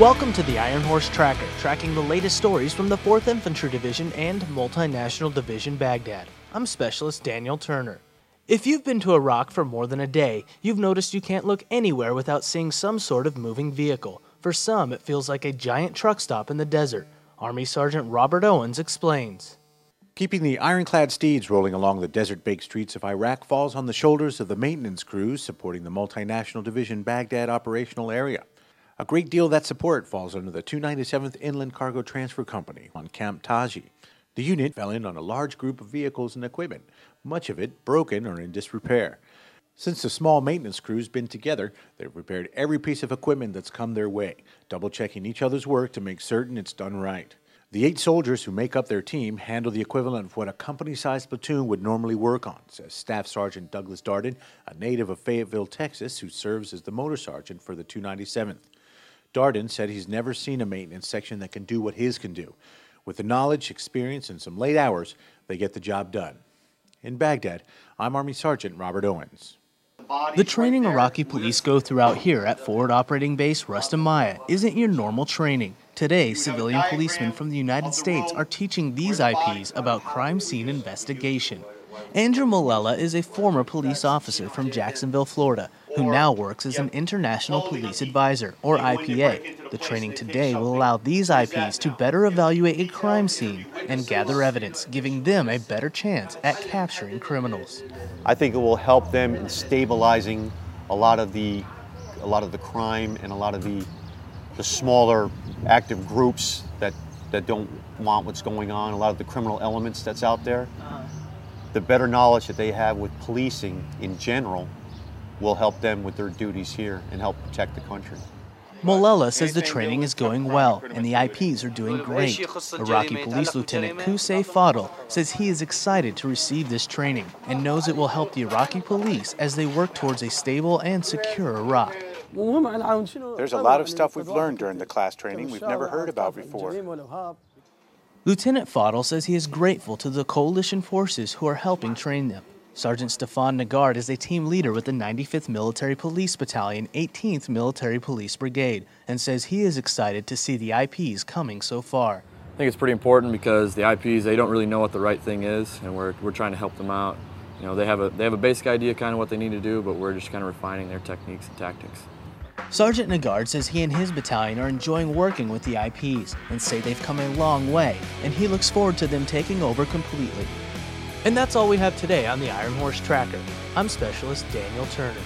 Welcome to the Iron Horse Tracker, tracking the latest stories from the 4th Infantry Division and Multinational Division Baghdad. I'm Specialist Daniel Turner. If you've been to Iraq for more than a day, you've noticed you can't look anywhere without seeing some sort of moving vehicle. For some, it feels like a giant truck stop in the desert. Army Sergeant Robert Owens explains. Keeping the ironclad steeds rolling along the desert baked streets of Iraq falls on the shoulders of the maintenance crews supporting the multinational division Baghdad operational area. A great deal of that support falls under the 297th Inland Cargo Transfer Company on Camp Taji. The unit fell in on a large group of vehicles and equipment, much of it broken or in disrepair. Since the small maintenance crew's been together, they've repaired every piece of equipment that's come their way, double checking each other's work to make certain it's done right. The eight soldiers who make up their team handle the equivalent of what a company sized platoon would normally work on, says Staff Sergeant Douglas Darden, a native of Fayetteville, Texas, who serves as the motor sergeant for the 297th. Darden said he's never seen a maintenance section that can do what his can do. With the knowledge, experience, and some late hours, they get the job done. In Baghdad, I'm Army Sergeant Robert Owens. The training Iraqi police go through out here at Forward Operating Base Rustamiyah isn't your normal training. Today, civilian policemen from the United States are teaching these IPs about crime scene investigation. Andrew Malella is a former police officer from Jacksonville, Florida, who now works as an International Police Advisor, or IPA. The training today will allow these IPs to better evaluate a crime scene and gather evidence, giving them a better chance at capturing criminals. I think it will help them in stabilizing a lot of the a lot of the crime and a lot of the the smaller active groups that that don't want what's going on, a lot of the criminal elements that's out there. The better knowledge that they have with policing in general will help them with their duties here and help protect the country. Molella says the training is going well and the IPs are doing great. Iraqi Police Lieutenant Kusay Fadl says he is excited to receive this training and knows it will help the Iraqi police as they work towards a stable and secure Iraq. There's a lot of stuff we've learned during the class training we've never heard about before. Lieutenant Fadl says he is grateful to the coalition forces who are helping train them. Sergeant Stefan Nagard is a team leader with the 95th Military Police Battalion, 18th Military Police Brigade, and says he is excited to see the IPs coming so far. I think it's pretty important because the IPs they don't really know what the right thing is, and we're, we're trying to help them out. You know, they have a they have a basic idea kind of what they need to do, but we're just kind of refining their techniques and tactics. Sergeant Nagard says he and his battalion are enjoying working with the IPs and say they've come a long way, and he looks forward to them taking over completely. And that's all we have today on the Iron Horse Tracker. I'm Specialist Daniel Turner.